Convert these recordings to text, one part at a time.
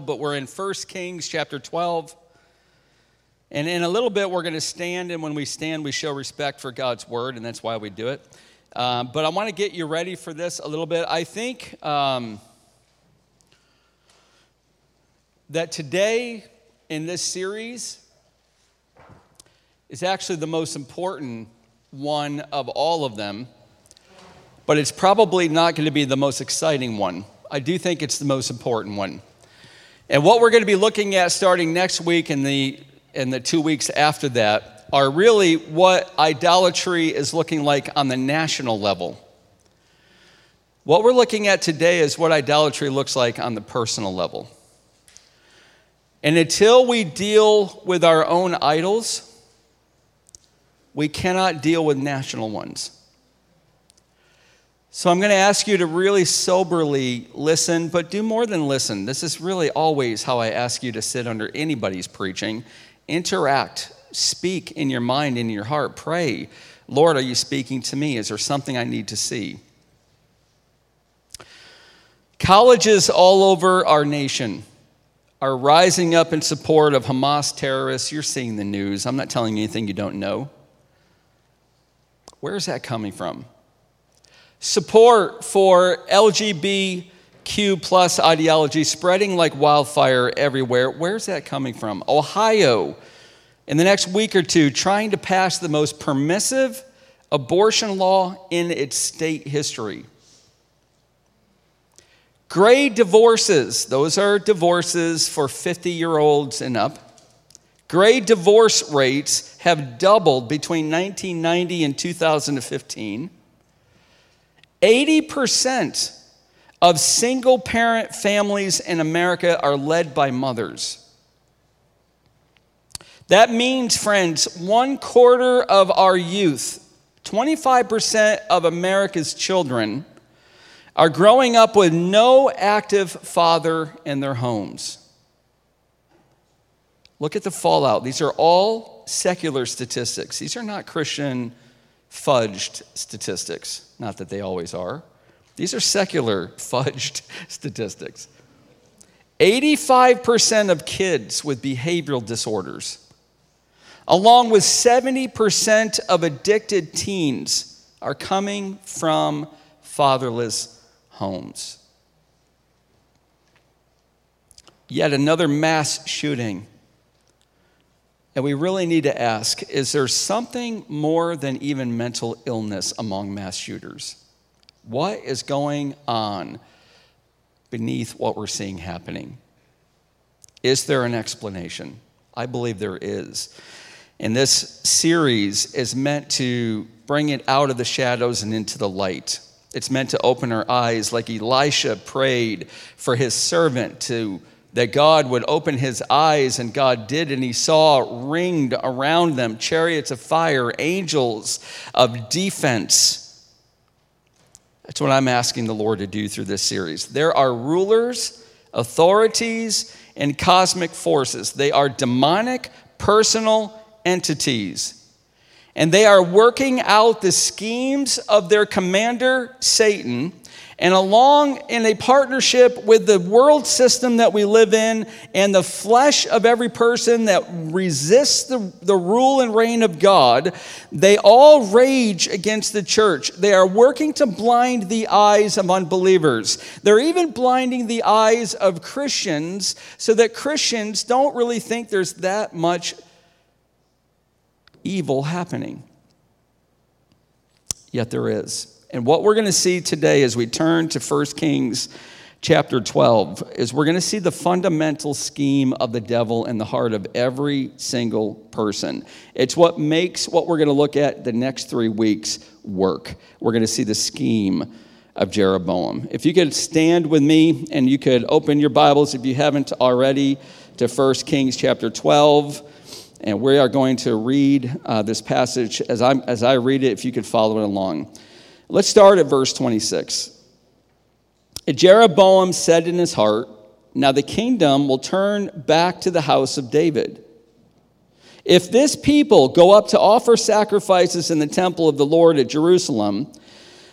but we're in 1 Kings chapter 12. And in a little bit, we're going to stand, and when we stand, we show respect for God's word, and that's why we do it. Um, but I want to get you ready for this a little bit. I think um, that today in this series is actually the most important one of all of them, but it's probably not going to be the most exciting one. I do think it's the most important one. And what we're going to be looking at starting next week and the, and the two weeks after that are really what idolatry is looking like on the national level. What we're looking at today is what idolatry looks like on the personal level. And until we deal with our own idols, we cannot deal with national ones. So I'm going to ask you to really soberly listen, but do more than listen. This is really always how I ask you to sit under anybody's preaching. Interact, speak in your mind, in your heart, pray. Lord, are you speaking to me? Is there something I need to see? Colleges all over our nation are rising up in support of Hamas terrorists. You're seeing the news. I'm not telling you anything you don't know. Where is that coming from? Support for LGBTQ plus ideology spreading like wildfire everywhere. Where's that coming from? Ohio, in the next week or two, trying to pass the most permissive abortion law in its state history. Gray divorces, those are divorces for 50 year olds and up. Gray divorce rates have doubled between 1990 and 2015. 80% of single parent families in America are led by mothers. That means, friends, one quarter of our youth, 25% of America's children, are growing up with no active father in their homes. Look at the fallout. These are all secular statistics, these are not Christian fudged statistics. Not that they always are. These are secular fudged statistics. 85% of kids with behavioral disorders, along with 70% of addicted teens, are coming from fatherless homes. Yet another mass shooting and we really need to ask is there something more than even mental illness among mass shooters? What is going on beneath what we're seeing happening? Is there an explanation? I believe there is. And this series is meant to bring it out of the shadows and into the light. It's meant to open our eyes, like Elisha prayed for his servant to that God would open his eyes, and God did, and he saw ringed around them chariots of fire, angels of defense. That's what I'm asking the Lord to do through this series. There are rulers, authorities, and cosmic forces. They are demonic, personal entities. And they are working out the schemes of their commander, Satan and along in a partnership with the world system that we live in and the flesh of every person that resists the, the rule and reign of God, they all rage against the church. They are working to blind the eyes of unbelievers. They're even blinding the eyes of Christians so that Christians don't really think there's that much evil happening. Yet there is. And what we're going to see today as we turn to 1 Kings chapter 12 is we're going to see the fundamental scheme of the devil in the heart of every single person. It's what makes what we're going to look at the next three weeks work. We're going to see the scheme of Jeroboam. If you could stand with me and you could open your Bibles, if you haven't already, to 1 Kings chapter 12. And we are going to read uh, this passage as, i as I read it, if you could follow it along. Let's start at verse 26. Jeroboam said in his heart, Now the kingdom will turn back to the house of David. If this people go up to offer sacrifices in the temple of the Lord at Jerusalem,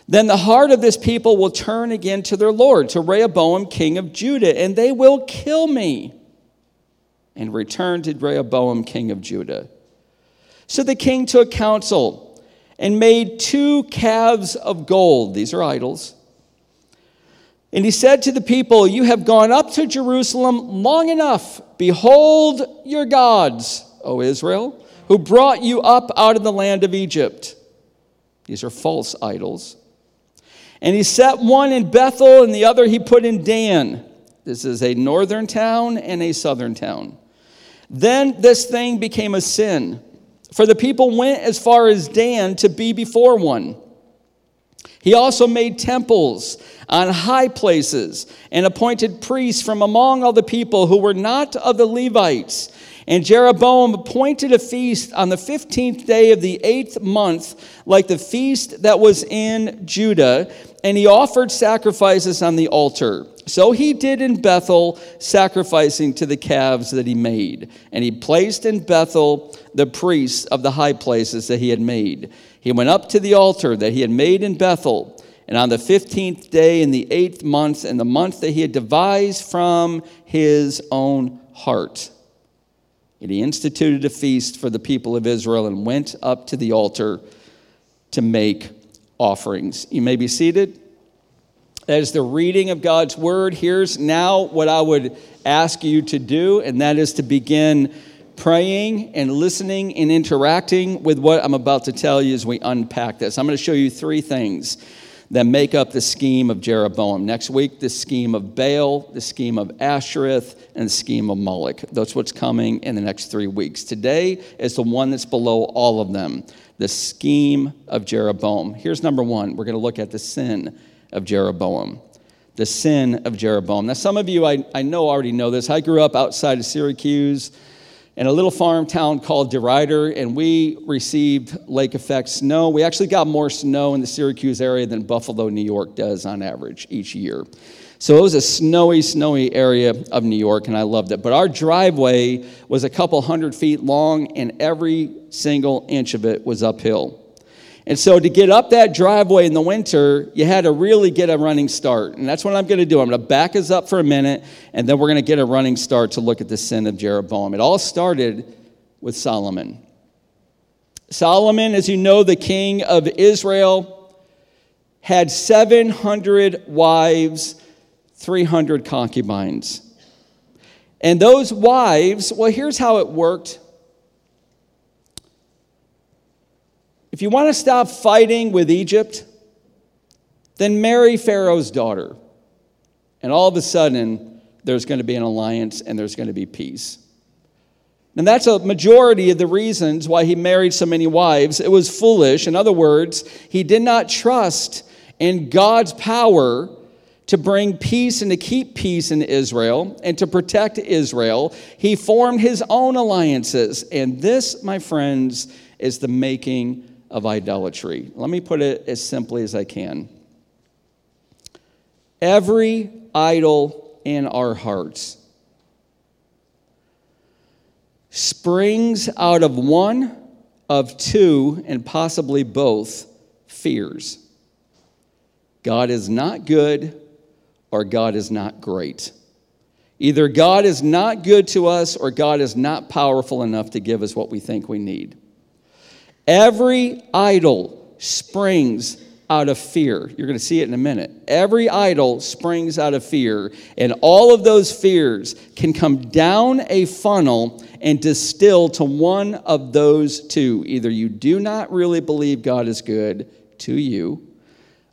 Then the heart of this people will turn again to their Lord, to Rehoboam, king of Judah, and they will kill me and return to Rehoboam, king of Judah. So the king took counsel and made two calves of gold. These are idols. And he said to the people, You have gone up to Jerusalem long enough. Behold your gods, O Israel, who brought you up out of the land of Egypt. These are false idols. And he set one in Bethel and the other he put in Dan. This is a northern town and a southern town. Then this thing became a sin, for the people went as far as Dan to be before one. He also made temples on high places and appointed priests from among all the people who were not of the Levites. And Jeroboam appointed a feast on the 15th day of the eighth month, like the feast that was in Judah, and he offered sacrifices on the altar. So he did in Bethel, sacrificing to the calves that he made. And he placed in Bethel the priests of the high places that he had made. He went up to the altar that he had made in Bethel. And on the 15th day in the eighth month, in the month that he had devised from his own heart, and he instituted a feast for the people of Israel and went up to the altar to make offerings. You may be seated. That is the reading of God's word. Here's now what I would ask you to do, and that is to begin praying and listening and interacting with what I'm about to tell you as we unpack this. I'm going to show you three things that make up the scheme of Jeroboam. Next week, the scheme of Baal, the scheme of Ashereth, and the scheme of Moloch. That's what's coming in the next three weeks. Today is the one that's below all of them the scheme of Jeroboam. Here's number one we're going to look at the sin of Jeroboam. The sin of Jeroboam. Now, some of you I, I know already know this. I grew up outside of Syracuse in a little farm town called DeRuyter, and we received lake effect snow. We actually got more snow in the Syracuse area than Buffalo, New York does on average each year. So it was a snowy, snowy area of New York, and I loved it. But our driveway was a couple hundred feet long, and every single inch of it was uphill. And so to get up that driveway in the winter, you had to really get a running start. And that's what I'm going to do. I'm going to back us up for a minute, and then we're going to get a running start to look at the sin of Jeroboam. It all started with Solomon. Solomon, as you know, the king of Israel, had 700 wives, 300 concubines. And those wives, well, here's how it worked If you want to stop fighting with Egypt, then marry Pharaoh's daughter. And all of a sudden, there's going to be an alliance and there's going to be peace. And that's a majority of the reasons why he married so many wives. It was foolish. In other words, he did not trust in God's power to bring peace and to keep peace in Israel and to protect Israel. He formed his own alliances. And this, my friends, is the making of idolatry. Let me put it as simply as I can. Every idol in our hearts springs out of one of two, and possibly both, fears. God is not good or God is not great. Either God is not good to us or God is not powerful enough to give us what we think we need. Every idol springs out of fear. You're going to see it in a minute. Every idol springs out of fear, and all of those fears can come down a funnel and distill to one of those two. Either you do not really believe God is good to you,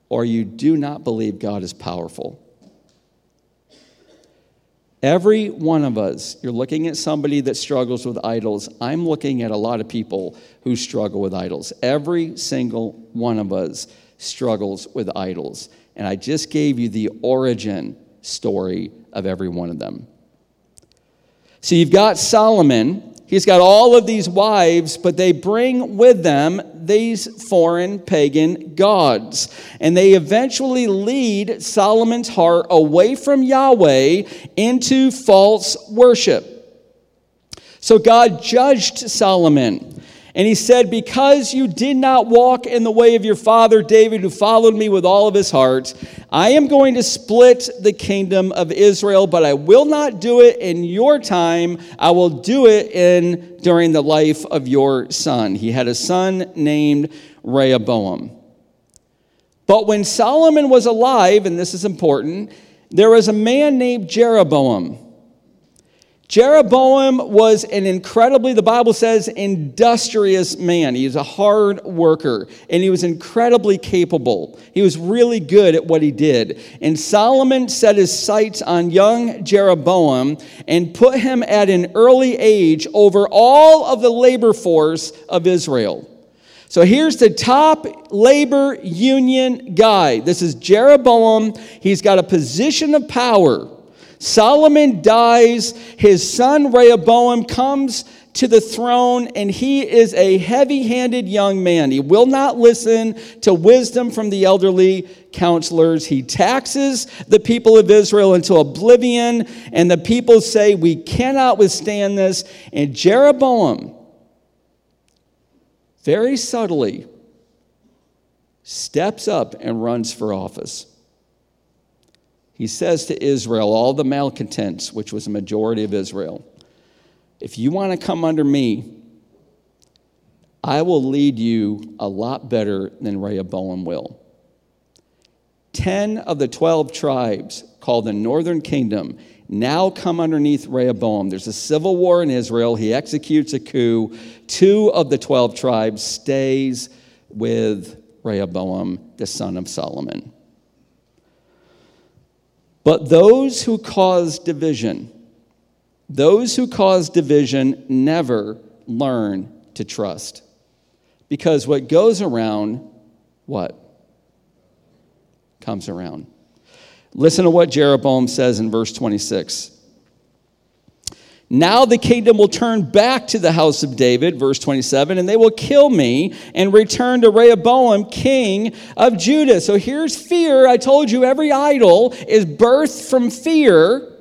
or you do not believe God is powerful. Every one of us, you're looking at somebody that struggles with idols. I'm looking at a lot of people who struggle with idols. Every single one of us struggles with idols. And I just gave you the origin story of every one of them. So you've got Solomon, He's got all of these wives, but they bring with them these foreign pagan gods. And they eventually lead Solomon's heart away from Yahweh into false worship. So God judged Solomon. And he said, Because you did not walk in the way of your father David, who followed me with all of his heart, I am going to split the kingdom of Israel, but I will not do it in your time. I will do it in during the life of your son. He had a son named Rehoboam. But when Solomon was alive, and this is important, there was a man named Jeroboam. Jeroboam was an incredibly, the Bible says, industrious man. He was a hard worker and he was incredibly capable. He was really good at what he did. And Solomon set his sights on young Jeroboam and put him at an early age over all of the labor force of Israel. So here's the top labor union guy. This is Jeroboam. He's got a position of power. Solomon dies, his son Rehoboam comes to the throne, and he is a heavy handed young man. He will not listen to wisdom from the elderly counselors. He taxes the people of Israel into oblivion, and the people say, We cannot withstand this. And Jeroboam, very subtly, steps up and runs for office he says to Israel, all the malcontents, which was a majority of Israel, if you want to come under me, I will lead you a lot better than Rehoboam will. Ten of the 12 tribes called the northern kingdom now come underneath Rehoboam. There's a civil war in Israel. He executes a coup. Two of the 12 tribes stays with Rehoboam, the son of Solomon. But those who cause division, those who cause division never learn to trust. Because what goes around, what? Comes around. Listen to what Jeroboam says in verse 26. Now the kingdom will turn back to the house of David, verse 27, and they will kill me and return to Rehoboam, king of Judah. So here's fear. I told you every idol is birthed from fear.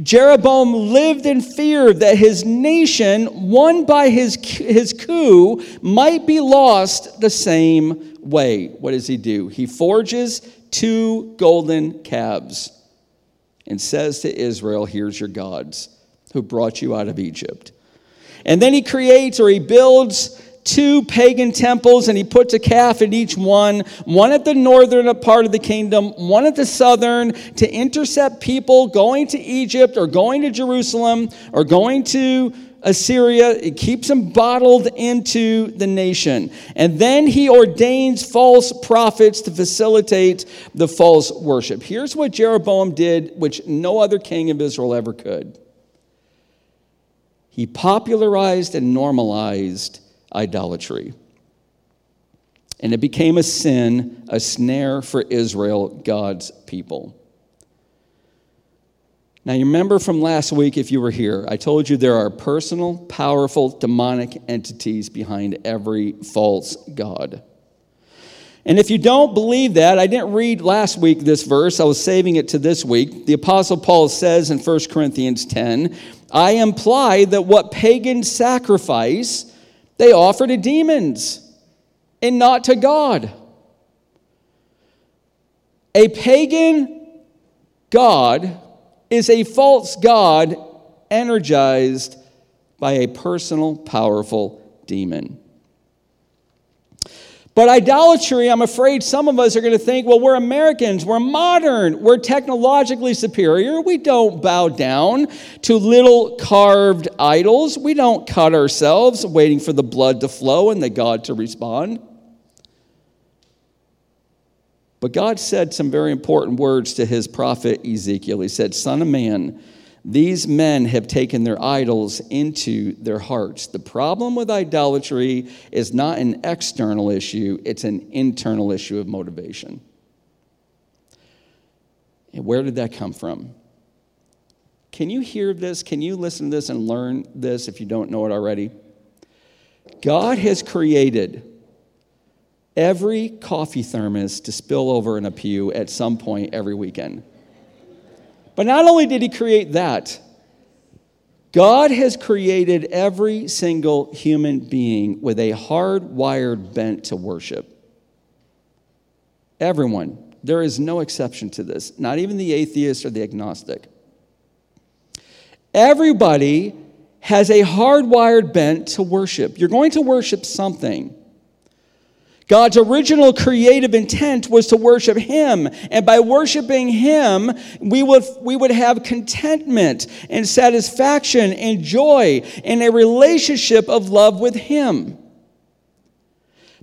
Jeroboam lived in fear that his nation, won by his, his coup, might be lost the same way. What does he do? He forges two golden calves and says to Israel, Here's your gods who brought you out of Egypt. And then he creates or he builds two pagan temples and he puts a calf in each one, one at the northern part of the kingdom, one at the southern, to intercept people going to Egypt or going to Jerusalem or going to Assyria. It keeps them bottled into the nation. And then he ordains false prophets to facilitate the false worship. Here's what Jeroboam did, which no other king of Israel ever could he popularized and normalized idolatry. And it became a sin, a snare for Israel, God's people. Now, you remember from last week, if you were here, I told you there are personal, powerful, demonic entities behind every false God. And if you don't believe that, I didn't read last week this verse, I was saving it to this week. The Apostle Paul says in 1 Corinthians 10 I imply that what pagans sacrifice, they offer to demons and not to God. A pagan God is a false God energized by a personal, powerful demon. But idolatry, I'm afraid some of us are going to think, well, we're Americans, we're modern, we're technologically superior. We don't bow down to little carved idols. We don't cut ourselves waiting for the blood to flow and the God to respond. But God said some very important words to his prophet Ezekiel. He said, Son of man, these men have taken their idols into their hearts. The problem with idolatry is not an external issue, it's an internal issue of motivation. And where did that come from? Can you hear this? Can you listen to this and learn this if you don't know it already? God has created every coffee thermos to spill over in a pew at some point every weekend. But not only did he create that, God has created every single human being with a hardwired bent to worship. Everyone. There is no exception to this, not even the atheist or the agnostic. Everybody has a hardwired bent to worship. You're going to worship something. God's original creative intent was to worship Him. And by worshiping Him, we would, we would have contentment and satisfaction and joy in a relationship of love with Him.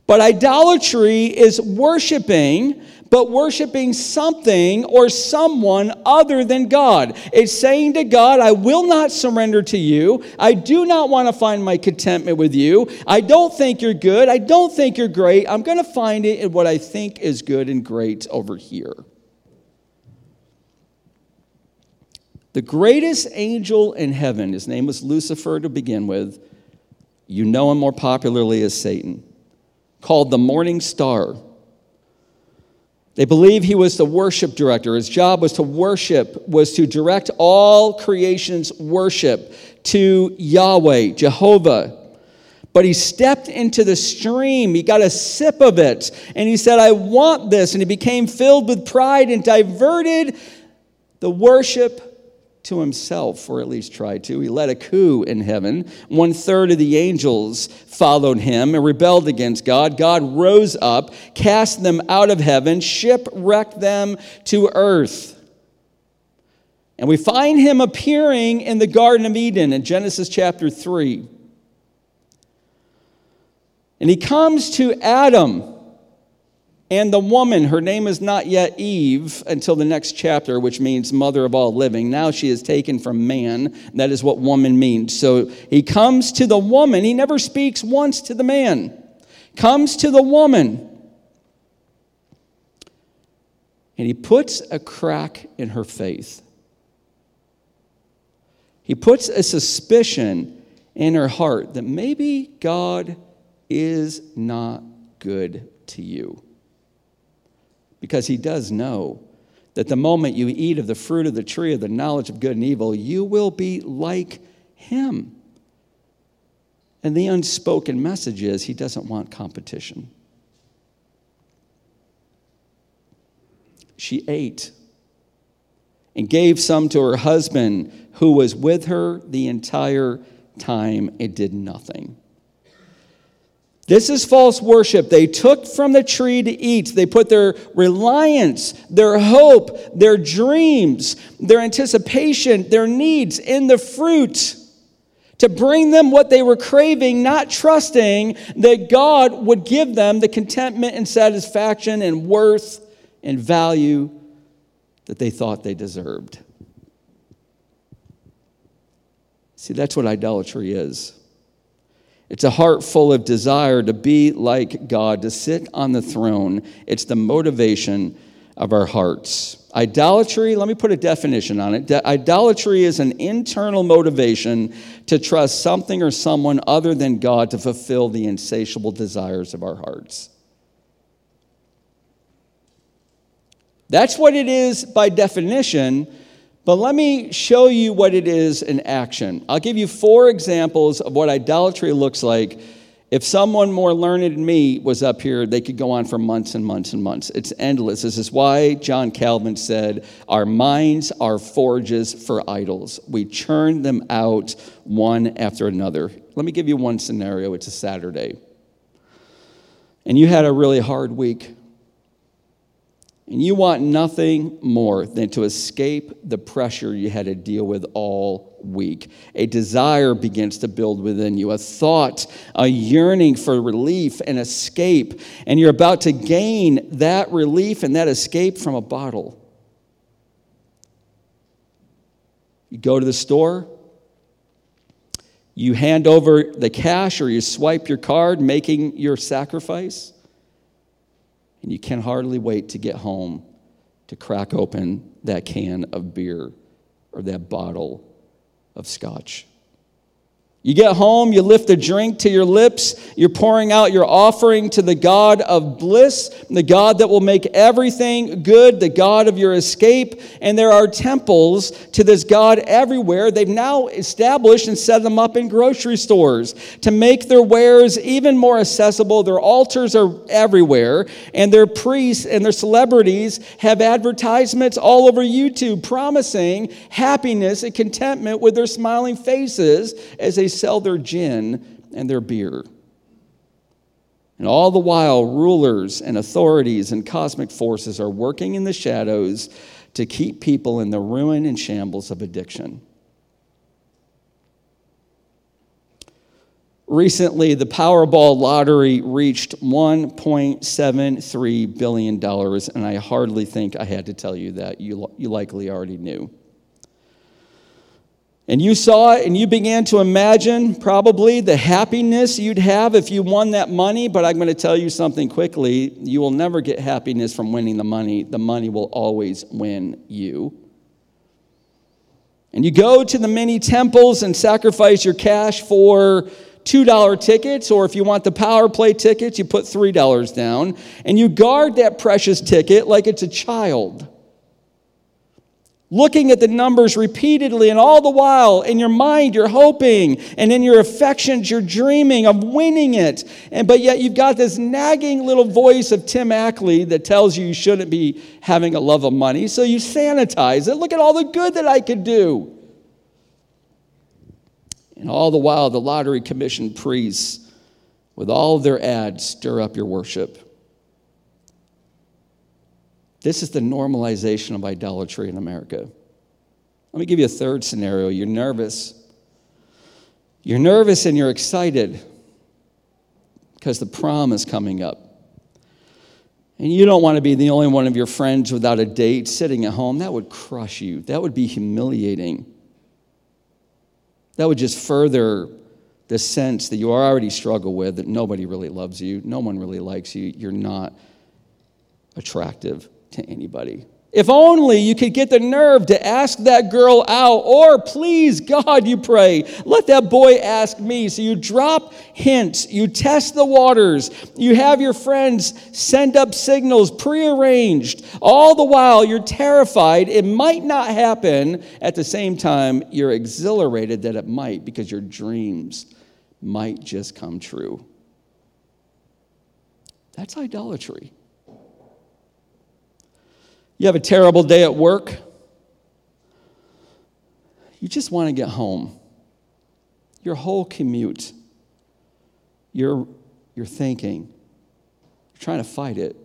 But idolatry is worshiping but worshiping something or someone other than God. It's saying to God, I will not surrender to you. I do not want to find my contentment with you. I don't think you're good. I don't think you're great. I'm going to find it in what I think is good and great over here. The greatest angel in heaven, his name was Lucifer to begin with. You know him more popularly as Satan, called the morning star. They believe he was the worship director. His job was to worship, was to direct all creation's worship to Yahweh, Jehovah. But he stepped into the stream. He got a sip of it. And he said, I want this. And he became filled with pride and diverted the worship to himself, or at least tried to. He led a coup in heaven. One third of the angels followed him and rebelled against God. God rose up, cast them out of heaven, shipwrecked them to earth. And we find him appearing in the Garden of Eden in Genesis chapter 3. And he comes to Adam and the woman, her name is not yet Eve until the next chapter, which means mother of all living. Now she is taken from man. That is what woman means. So he comes to the woman. He never speaks once to the man. Comes to the woman. And he puts a crack in her faith. He puts a suspicion in her heart that maybe God is not good to you because he does know that the moment you eat of the fruit of the tree of the knowledge of good and evil, you will be like him. And the unspoken message is he doesn't want competition. She ate and gave some to her husband who was with her the entire time and did nothing. This is false worship. They took from the tree to eat. They put their reliance, their hope, their dreams, their anticipation, their needs in the fruit to bring them what they were craving, not trusting that God would give them the contentment and satisfaction and worth and value that they thought they deserved. See, that's what idolatry is. It's a heart full of desire to be like God, to sit on the throne. It's the motivation of our hearts. Idolatry, let me put a definition on it. Idolatry is an internal motivation to trust something or someone other than God to fulfill the insatiable desires of our hearts. That's what it is by definition, but let me show you what it is in action. I'll give you four examples of what idolatry looks like. If someone more learned than me was up here, they could go on for months and months and months. It's endless. This is why John Calvin said, Our minds are forges for idols. We churn them out one after another. Let me give you one scenario. It's a Saturday. And you had a really hard week. And you want nothing more than to escape the pressure you had to deal with all week. A desire begins to build within you, a thought, a yearning for relief and escape. And you're about to gain that relief and that escape from a bottle. You go to the store, you hand over the cash or you swipe your card, making your sacrifice and you can hardly wait to get home to crack open that can of beer or that bottle of scotch. You get home, you lift a drink to your lips, you're pouring out your offering to the God of bliss, the God that will make everything good, the God of your escape. And there are temples to this God everywhere. They've now established and set them up in grocery stores to make their wares even more accessible. Their altars are everywhere, and their priests and their celebrities have advertisements all over YouTube promising happiness and contentment with their smiling faces as they sell their gin and their beer. And all the while, rulers and authorities and cosmic forces are working in the shadows to keep people in the ruin and shambles of addiction. Recently, the Powerball lottery reached $1.73 billion, and I hardly think I had to tell you that. You, you likely already knew. And you saw it and you began to imagine probably the happiness you'd have if you won that money. But I'm going to tell you something quickly. You will never get happiness from winning the money, the money will always win you. And you go to the many temples and sacrifice your cash for $2 tickets, or if you want the power play tickets, you put $3 down. And you guard that precious ticket like it's a child looking at the numbers repeatedly, and all the while in your mind you're hoping, and in your affections you're dreaming of winning it. And but yet you've got this nagging little voice of Tim Ackley that tells you you shouldn't be having a love of money. So you sanitize it. Look at all the good that I could do. And all the while, the lottery commission priests, with all their ads, stir up your worship. This is the normalization of idolatry in America. Let me give you a third scenario. You're nervous. You're nervous and you're excited because the prom is coming up. And you don't want to be the only one of your friends without a date sitting at home. That would crush you. That would be humiliating. That would just further the sense that you already struggle with that nobody really loves you, no one really likes you, you're not attractive to anybody. If only you could get the nerve to ask that girl out, or please, God, you pray, let that boy ask me. So you drop hints, you test the waters, you have your friends send up signals prearranged. All the while, you're terrified it might not happen. At the same time, you're exhilarated that it might because your dreams might just come true. That's idolatry. You have a terrible day at work. You just want to get home. Your whole commute, you're, you're thinking, you're trying to fight it,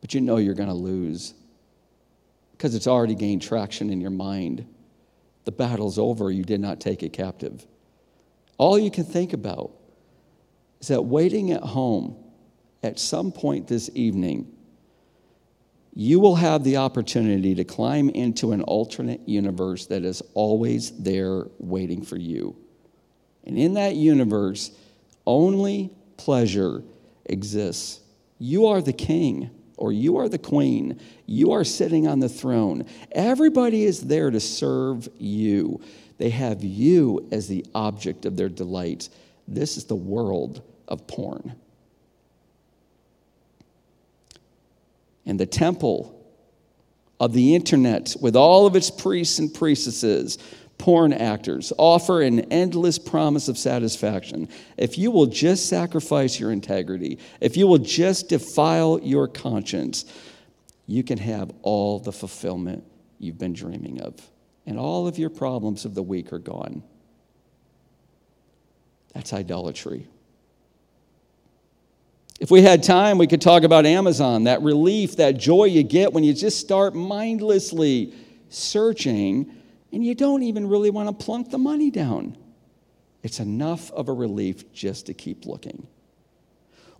but you know you're going to lose because it's already gained traction in your mind. The battle's over, you did not take it captive. All you can think about is that waiting at home at some point this evening, you will have the opportunity to climb into an alternate universe that is always there waiting for you. And in that universe, only pleasure exists. You are the king or you are the queen. You are sitting on the throne. Everybody is there to serve you. They have you as the object of their delight. This is the world of porn. And the temple of the internet with all of its priests and priestesses, porn actors, offer an endless promise of satisfaction. If you will just sacrifice your integrity, if you will just defile your conscience, you can have all the fulfillment you've been dreaming of. And all of your problems of the week are gone. That's idolatry. If we had time, we could talk about Amazon, that relief, that joy you get when you just start mindlessly searching and you don't even really want to plunk the money down. It's enough of a relief just to keep looking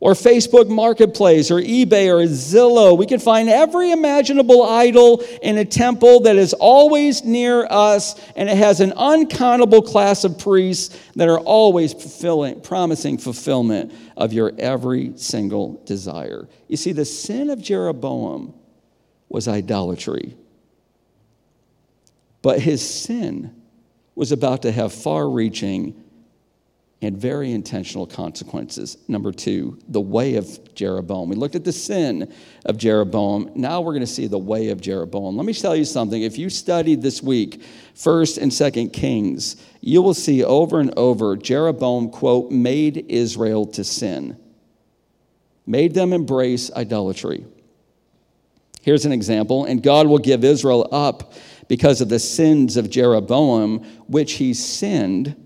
or Facebook Marketplace or eBay or Zillow. We can find every imaginable idol in a temple that is always near us, and it has an uncountable class of priests that are always fulfilling, promising fulfillment of your every single desire. You see, the sin of Jeroboam was idolatry, but his sin was about to have far reaching and very intentional consequences. Number two, the way of Jeroboam. We looked at the sin of Jeroboam. Now we're going to see the way of Jeroboam. Let me tell you something. If you studied this week, 1st and 2nd Kings, you will see over and over Jeroboam, quote, made Israel to sin, made them embrace idolatry. Here's an example, and God will give Israel up because of the sins of Jeroboam, which he sinned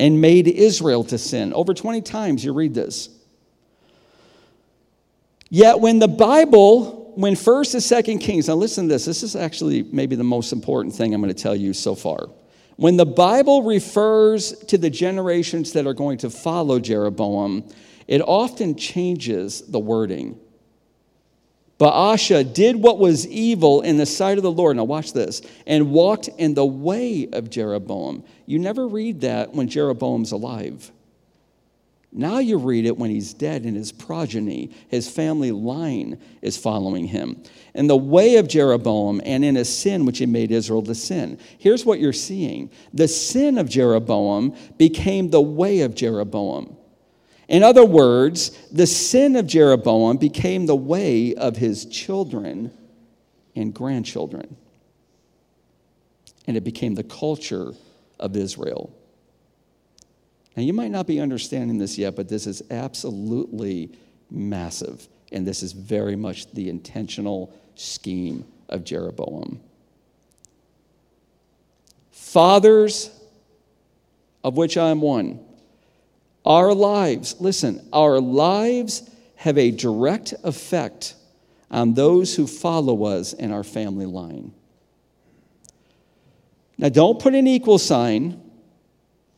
and made Israel to sin. Over 20 times you read this. Yet when the Bible, when first and second Kings, now listen to this, this is actually maybe the most important thing I'm going to tell you so far. When the Bible refers to the generations that are going to follow Jeroboam, it often changes the wording. Baasha did what was evil in the sight of the Lord. Now, watch this. And walked in the way of Jeroboam. You never read that when Jeroboam's alive. Now you read it when he's dead and his progeny, his family line is following him. In the way of Jeroboam and in a sin which he made Israel to sin. Here's what you're seeing the sin of Jeroboam became the way of Jeroboam. In other words, the sin of Jeroboam became the way of his children and grandchildren. And it became the culture of Israel. Now, you might not be understanding this yet, but this is absolutely massive. And this is very much the intentional scheme of Jeroboam. Fathers, of which I am one, our lives, listen, our lives have a direct effect on those who follow us in our family line. Now, don't put an equal sign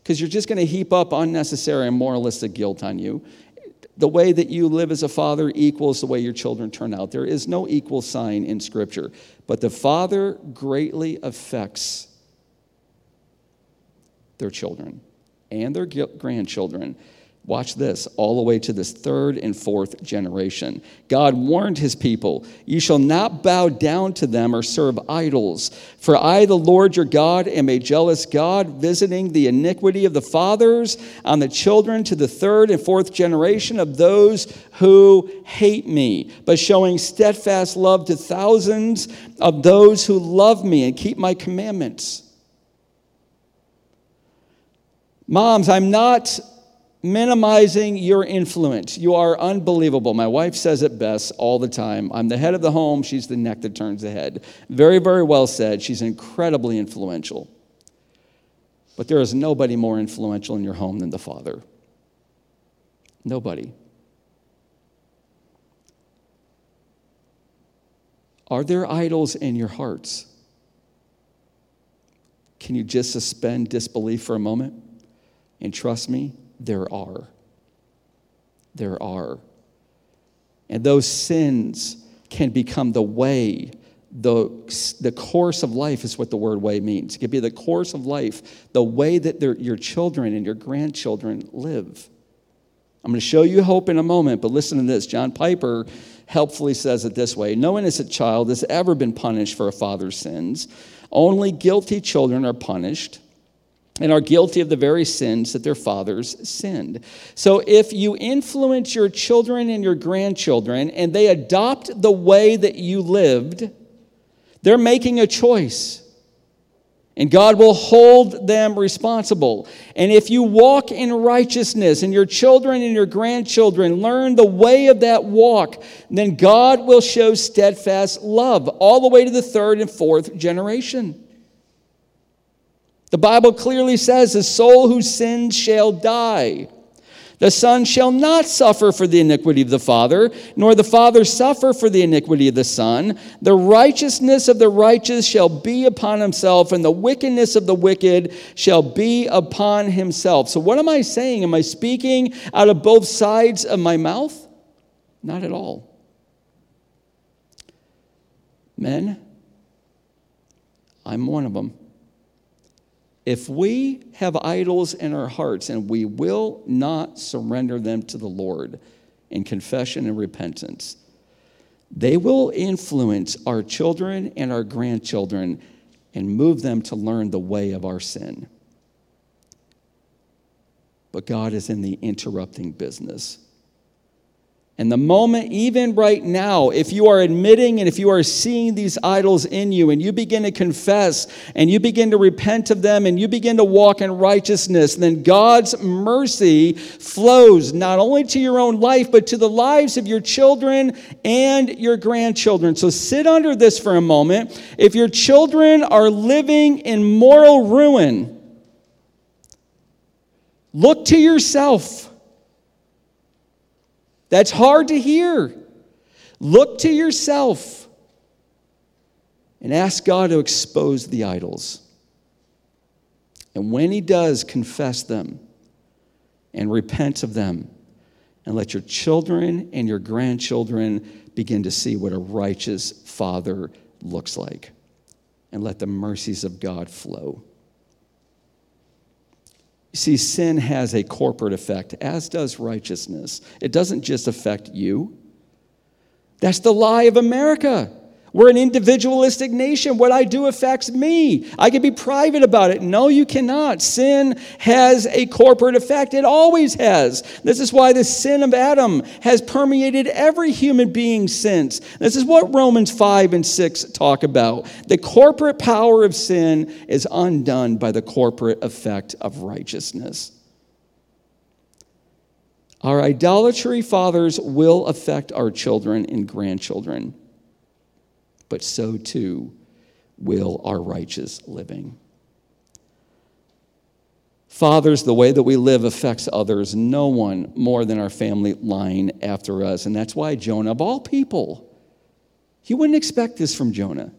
because you're just going to heap up unnecessary and moralistic guilt on you. The way that you live as a father equals the way your children turn out. There is no equal sign in Scripture, but the father greatly affects their children and their grandchildren. Watch this, all the way to this third and fourth generation. God warned his people, You shall not bow down to them or serve idols. For I, the Lord your God, am a jealous God, visiting the iniquity of the fathers on the children to the third and fourth generation of those who hate me, but showing steadfast love to thousands of those who love me and keep my commandments. Moms, I'm not minimizing your influence. You are unbelievable. My wife says it best all the time. I'm the head of the home, she's the neck that turns the head. Very, very well said. She's incredibly influential. But there is nobody more influential in your home than the father. Nobody. Are there idols in your hearts? Can you just suspend disbelief for a moment? And trust me, there are. There are. And those sins can become the way, the, the course of life is what the word way means. It could be the course of life, the way that your children and your grandchildren live. I'm going to show you hope in a moment, but listen to this. John Piper helpfully says it this way No innocent child has ever been punished for a father's sins. Only guilty children are punished and are guilty of the very sins that their fathers sinned. So if you influence your children and your grandchildren and they adopt the way that you lived, they're making a choice. And God will hold them responsible. And if you walk in righteousness and your children and your grandchildren learn the way of that walk, then God will show steadfast love all the way to the third and fourth generation. The Bible clearly says, The soul who sins shall die. The Son shall not suffer for the iniquity of the Father, nor the Father suffer for the iniquity of the Son. The righteousness of the righteous shall be upon himself, and the wickedness of the wicked shall be upon himself. So, what am I saying? Am I speaking out of both sides of my mouth? Not at all. Men, I'm one of them. If we have idols in our hearts and we will not surrender them to the Lord in confession and repentance, they will influence our children and our grandchildren and move them to learn the way of our sin. but God is in the interrupting business. And the moment, even right now, if you are admitting and if you are seeing these idols in you and you begin to confess and you begin to repent of them and you begin to walk in righteousness, then God's mercy flows not only to your own life, but to the lives of your children and your grandchildren. So sit under this for a moment. If your children are living in moral ruin, look to yourself. That's hard to hear. Look to yourself and ask God to expose the idols. And when He does, confess them and repent of them. And let your children and your grandchildren begin to see what a righteous father looks like. And let the mercies of God flow. See, sin has a corporate effect, as does righteousness. It doesn't just affect you. That's the lie of America. We're an individualistic nation. What I do affects me. I can be private about it. No, you cannot. Sin has a corporate effect. It always has. This is why the sin of Adam has permeated every human being since. This is what Romans 5 and 6 talk about. The corporate power of sin is undone by the corporate effect of righteousness. Our idolatry fathers will affect our children and grandchildren but so too will our righteous living. Fathers, the way that we live affects others, no one more than our family line after us. And that's why Jonah, of all people, you wouldn't expect this from Jonah.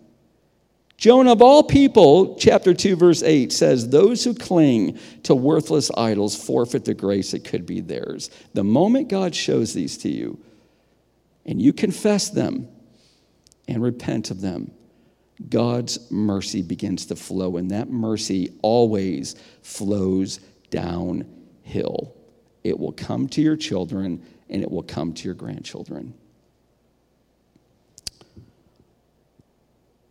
Jonah, of all people, chapter 2, verse 8 says, Those who cling to worthless idols forfeit the grace that could be theirs. The moment God shows these to you and you confess them, and repent of them, God's mercy begins to flow, and that mercy always flows downhill. It will come to your children and it will come to your grandchildren.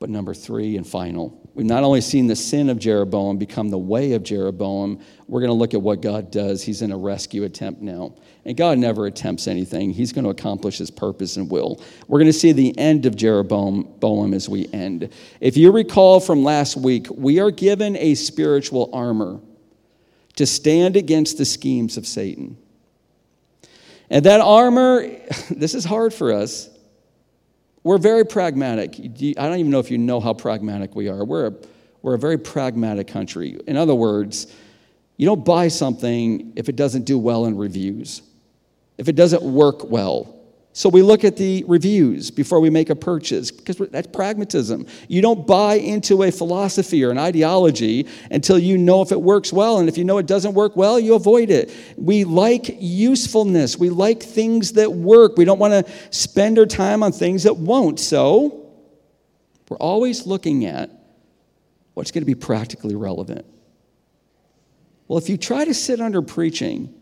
But number three and final, we've not only seen the sin of Jeroboam become the way of Jeroboam, we're going to look at what God does. He's in a rescue attempt now. And God never attempts anything, He's going to accomplish His purpose and will. We're going to see the end of Jeroboam as we end. If you recall from last week, we are given a spiritual armor to stand against the schemes of Satan. And that armor, this is hard for us we're very pragmatic. I don't even know if you know how pragmatic we are. We're a, we're a very pragmatic country. In other words, you don't buy something if it doesn't do well in reviews, if it doesn't work well. So we look at the reviews before we make a purchase because that's pragmatism. You don't buy into a philosophy or an ideology until you know if it works well. And if you know it doesn't work well, you avoid it. We like usefulness, we like things that work. We don't want to spend our time on things that won't. So we're always looking at what's going to be practically relevant. Well, if you try to sit under preaching,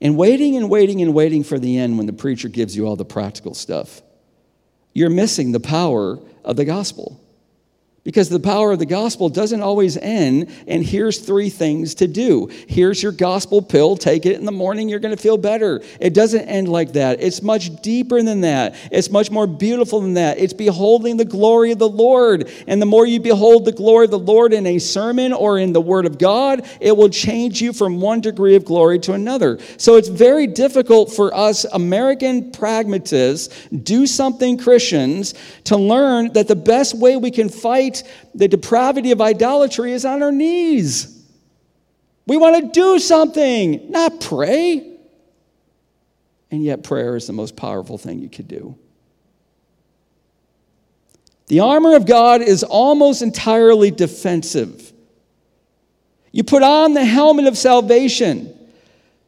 and waiting and waiting and waiting for the end when the preacher gives you all the practical stuff, you're missing the power of the gospel. Because the power of the gospel doesn't always end, and here's three things to do. Here's your gospel pill, take it in the morning, you're going to feel better. It doesn't end like that. It's much deeper than that, it's much more beautiful than that. It's beholding the glory of the Lord. And the more you behold the glory of the Lord in a sermon or in the Word of God, it will change you from one degree of glory to another. So it's very difficult for us American pragmatists, do something Christians, to learn that the best way we can fight the depravity of idolatry is on our knees. We want to do something, not pray. And yet, prayer is the most powerful thing you could do. The armor of God is almost entirely defensive. You put on the helmet of salvation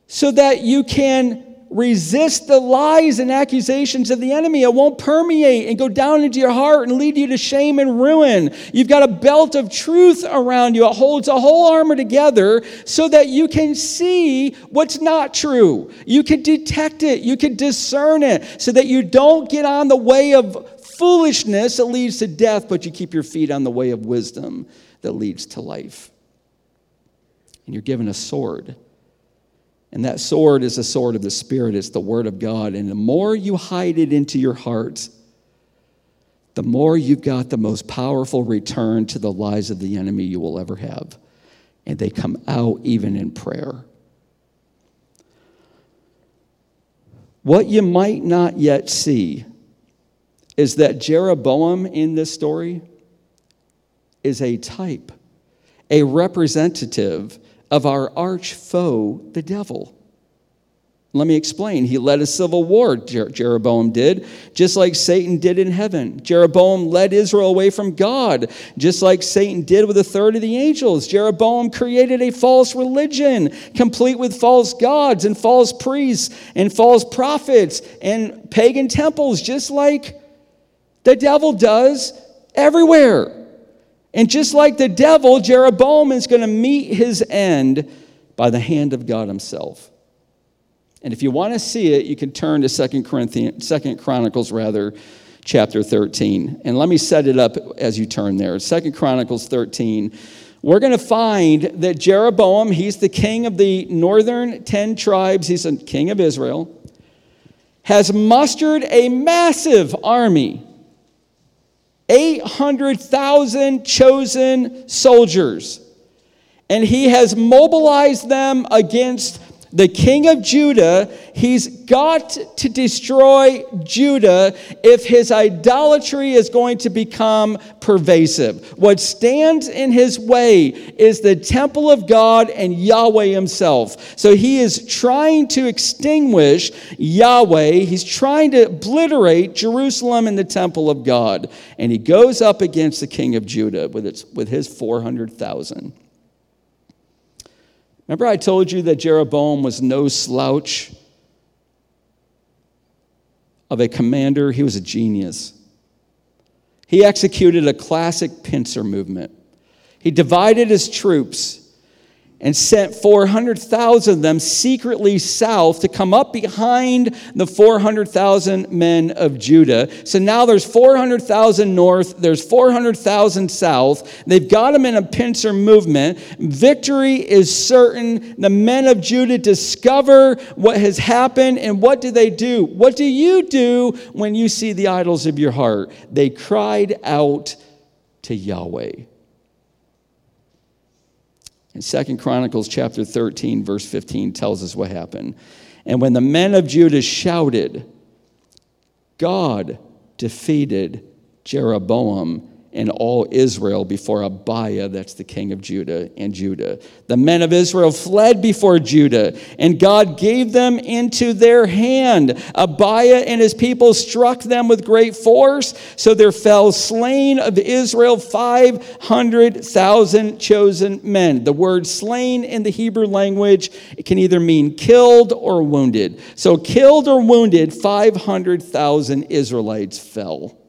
so that you can resist the lies and accusations of the enemy. It won't permeate and go down into your heart and lead you to shame and ruin. You've got a belt of truth around you. It holds a whole armor together so that you can see what's not true. You can detect it, you can discern it, so that you don't get on the way of foolishness that leads to death, but you keep your feet on the way of wisdom that leads to life. And you're given a sword And that sword is the sword of the Spirit, it's the Word of God. And the more you hide it into your heart, the more you've got the most powerful return to the lies of the enemy you will ever have. And they come out even in prayer. What you might not yet see is that Jeroboam in this story is a type, a representative of our arch foe, the devil. Let me explain. He led a civil war, Jer- Jeroboam did, just like Satan did in heaven. Jeroboam led Israel away from God, just like Satan did with a third of the angels. Jeroboam created a false religion, complete with false gods and false priests and false prophets and pagan temples, just like the devil does everywhere. And just like the devil, Jeroboam is going to meet his end by the hand of God himself. And if you want to see it, you can turn to Second Corinthians, Second Chronicles rather, chapter 13. And let me set it up as you turn there. Second Chronicles 13. We're going to find that Jeroboam, he's the king of the northern 10 tribes, he's a king of Israel, has mustered a massive army 800,000 chosen soldiers. And he has mobilized them against the king of Judah, he's got to destroy Judah if his idolatry is going to become pervasive. What stands in his way is the temple of God and Yahweh himself. So he is trying to extinguish Yahweh, he's trying to obliterate Jerusalem and the temple of God. And he goes up against the king of Judah with, its, with his 400,000. Remember, I told you that Jeroboam was no slouch of a commander, he was a genius. He executed a classic pincer movement. He divided his troops and sent 400,000 of them secretly south to come up behind the 400,000 men of Judah. So now there's 400,000 north, there's 400,000 south. They've got them in a pincer movement. Victory is certain. The men of Judah discover what has happened, and what do they do? What do you do when you see the idols of your heart? They cried out to Yahweh. And Second Chronicles chapter 13, verse 15 tells us what happened. And when the men of Judah shouted, God defeated Jeroboam and all Israel before Abiah, that's the king of Judah, and Judah. The men of Israel fled before Judah, and God gave them into their hand. Abiah and his people struck them with great force, so there fell slain of Israel 500,000 chosen men. The word slain in the Hebrew language it can either mean killed or wounded. So, killed or wounded, 500,000 Israelites fell.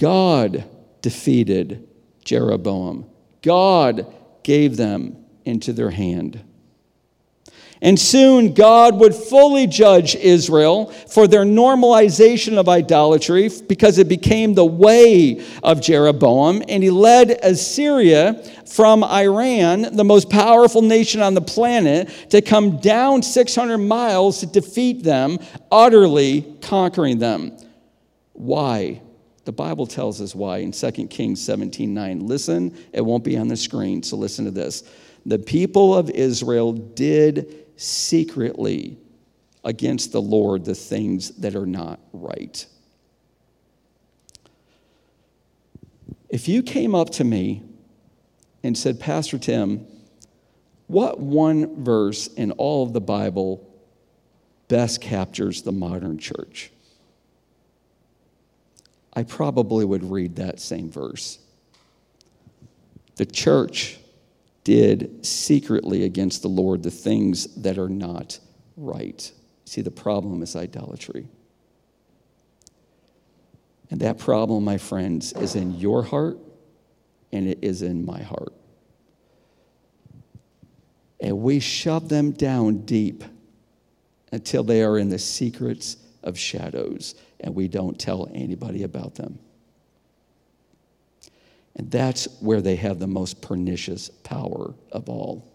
God defeated Jeroboam. God gave them into their hand. And soon God would fully judge Israel for their normalization of idolatry because it became the way of Jeroboam. And he led Assyria from Iran, the most powerful nation on the planet, to come down 600 miles to defeat them, utterly conquering them. Why? The Bible tells us why in 2 Kings 17 9. Listen, it won't be on the screen, so listen to this. The people of Israel did secretly against the Lord the things that are not right. If you came up to me and said, Pastor Tim, what one verse in all of the Bible best captures the modern church? I probably would read that same verse. The church did secretly against the Lord the things that are not right. See, the problem is idolatry. And that problem, my friends, is in your heart and it is in my heart. And we shove them down deep until they are in the secrets of shadows and we don't tell anybody about them. And that's where they have the most pernicious power of all.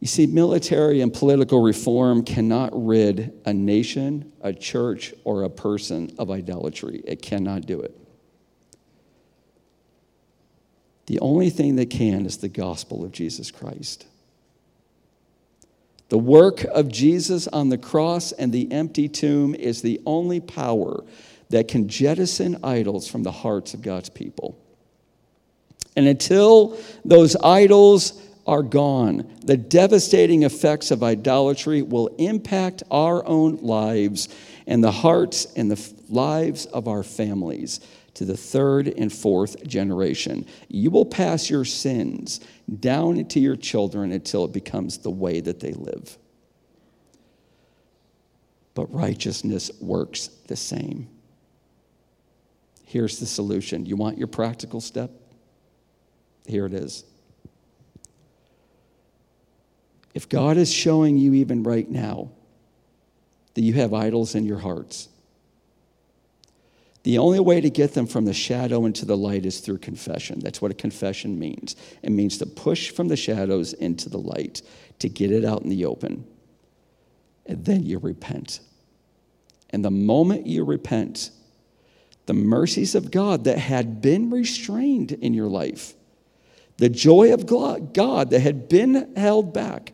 You see, military and political reform cannot rid a nation, a church, or a person of idolatry. It cannot do it. The only thing that can is the gospel of Jesus Christ. The work of Jesus on the cross and the empty tomb is the only power that can jettison idols from the hearts of God's people. And until those idols are gone, the devastating effects of idolatry will impact our own lives and the hearts and the lives of our families to the third and fourth generation. You will pass your sins down into your children until it becomes the way that they live. But righteousness works the same. Here's the solution. You want your practical step? Here it is. If God is showing you, even right now, that you have idols in your hearts, the only way to get them from the shadow into the light is through confession. That's what a confession means. It means to push from the shadows into the light, to get it out in the open. And then you repent. And the moment you repent, the mercies of God that had been restrained in your life, the joy of God that had been held back,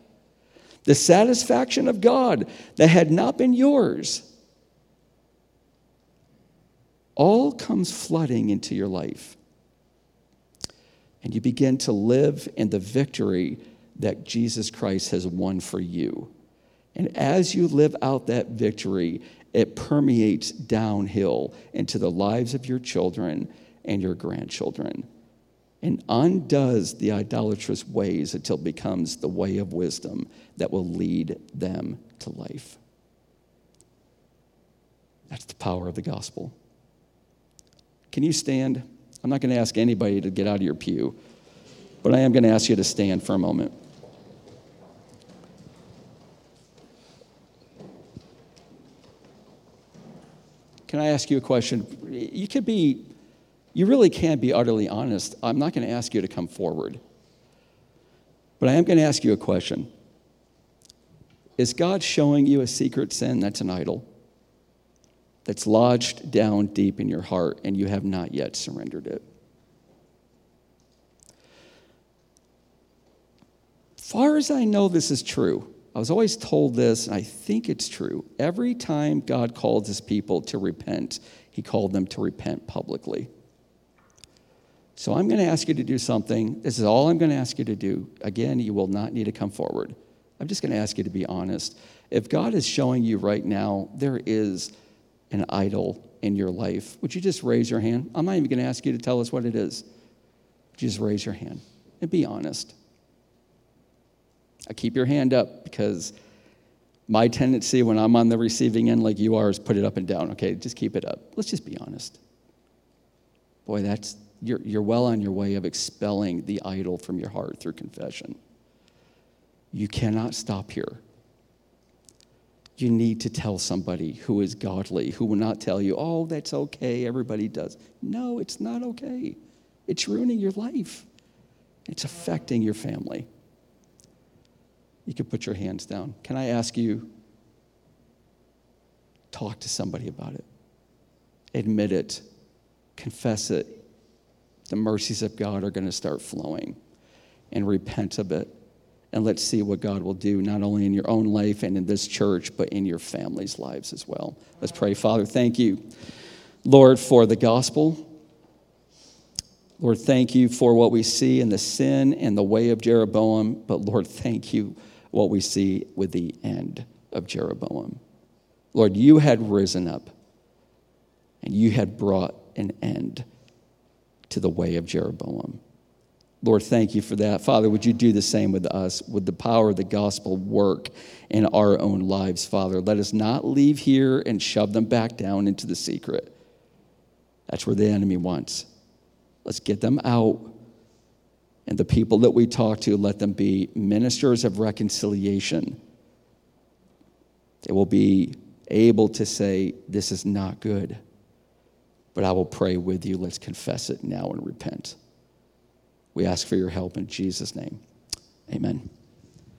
the satisfaction of God that had not been yours, all comes flooding into your life. And you begin to live in the victory that Jesus Christ has won for you. And as you live out that victory, it permeates downhill into the lives of your children and your grandchildren and undoes the idolatrous ways until it becomes the way of wisdom that will lead them to life. That's the power of the gospel. Can you stand? I'm not going to ask anybody to get out of your pew, but I am going to ask you to stand for a moment. Can I ask you a question? You could be, you really can be utterly honest. I'm not going to ask you to come forward, but I am going to ask you a question. Is God showing you a secret sin that's an idol? That's lodged down deep in your heart and you have not yet surrendered it. Far as I know, this is true. I was always told this, and I think it's true. Every time God called his people to repent, he called them to repent publicly. So I'm going to ask you to do something. This is all I'm going to ask you to do. Again, you will not need to come forward. I'm just going to ask you to be honest. If God is showing you right now there is an idol in your life, would you just raise your hand? I'm not even going to ask you to tell us what it is. Just raise your hand and be honest. I keep your hand up because my tendency when I'm on the receiving end, like you are, is put it up and down. Okay, just keep it up. Let's just be honest. Boy, that's you're, you're well on your way of expelling the idol from your heart through confession. You cannot stop here you need to tell somebody who is godly, who will not tell you, oh, that's okay, everybody does. No, it's not okay. It's ruining your life, it's affecting your family. You can put your hands down. Can I ask you, talk to somebody about it? Admit it, confess it. The mercies of God are going to start flowing and repent of it and let's see what God will do, not only in your own life and in this church, but in your family's lives as well. Let's pray. Father, thank you, Lord, for the gospel. Lord, thank you for what we see in the sin and the way of Jeroboam. But Lord, thank you what we see with the end of Jeroboam. Lord, you had risen up and you had brought an end to the way of Jeroboam. Lord, thank you for that. Father, would you do the same with us? Would the power of the gospel work in our own lives, Father? Let us not leave here and shove them back down into the secret. That's where the enemy wants. Let's get them out. And the people that we talk to, let them be ministers of reconciliation. They will be able to say, This is not good. but I will pray with you. Let's confess it now and repent. We ask for your help in Jesus' name. Amen.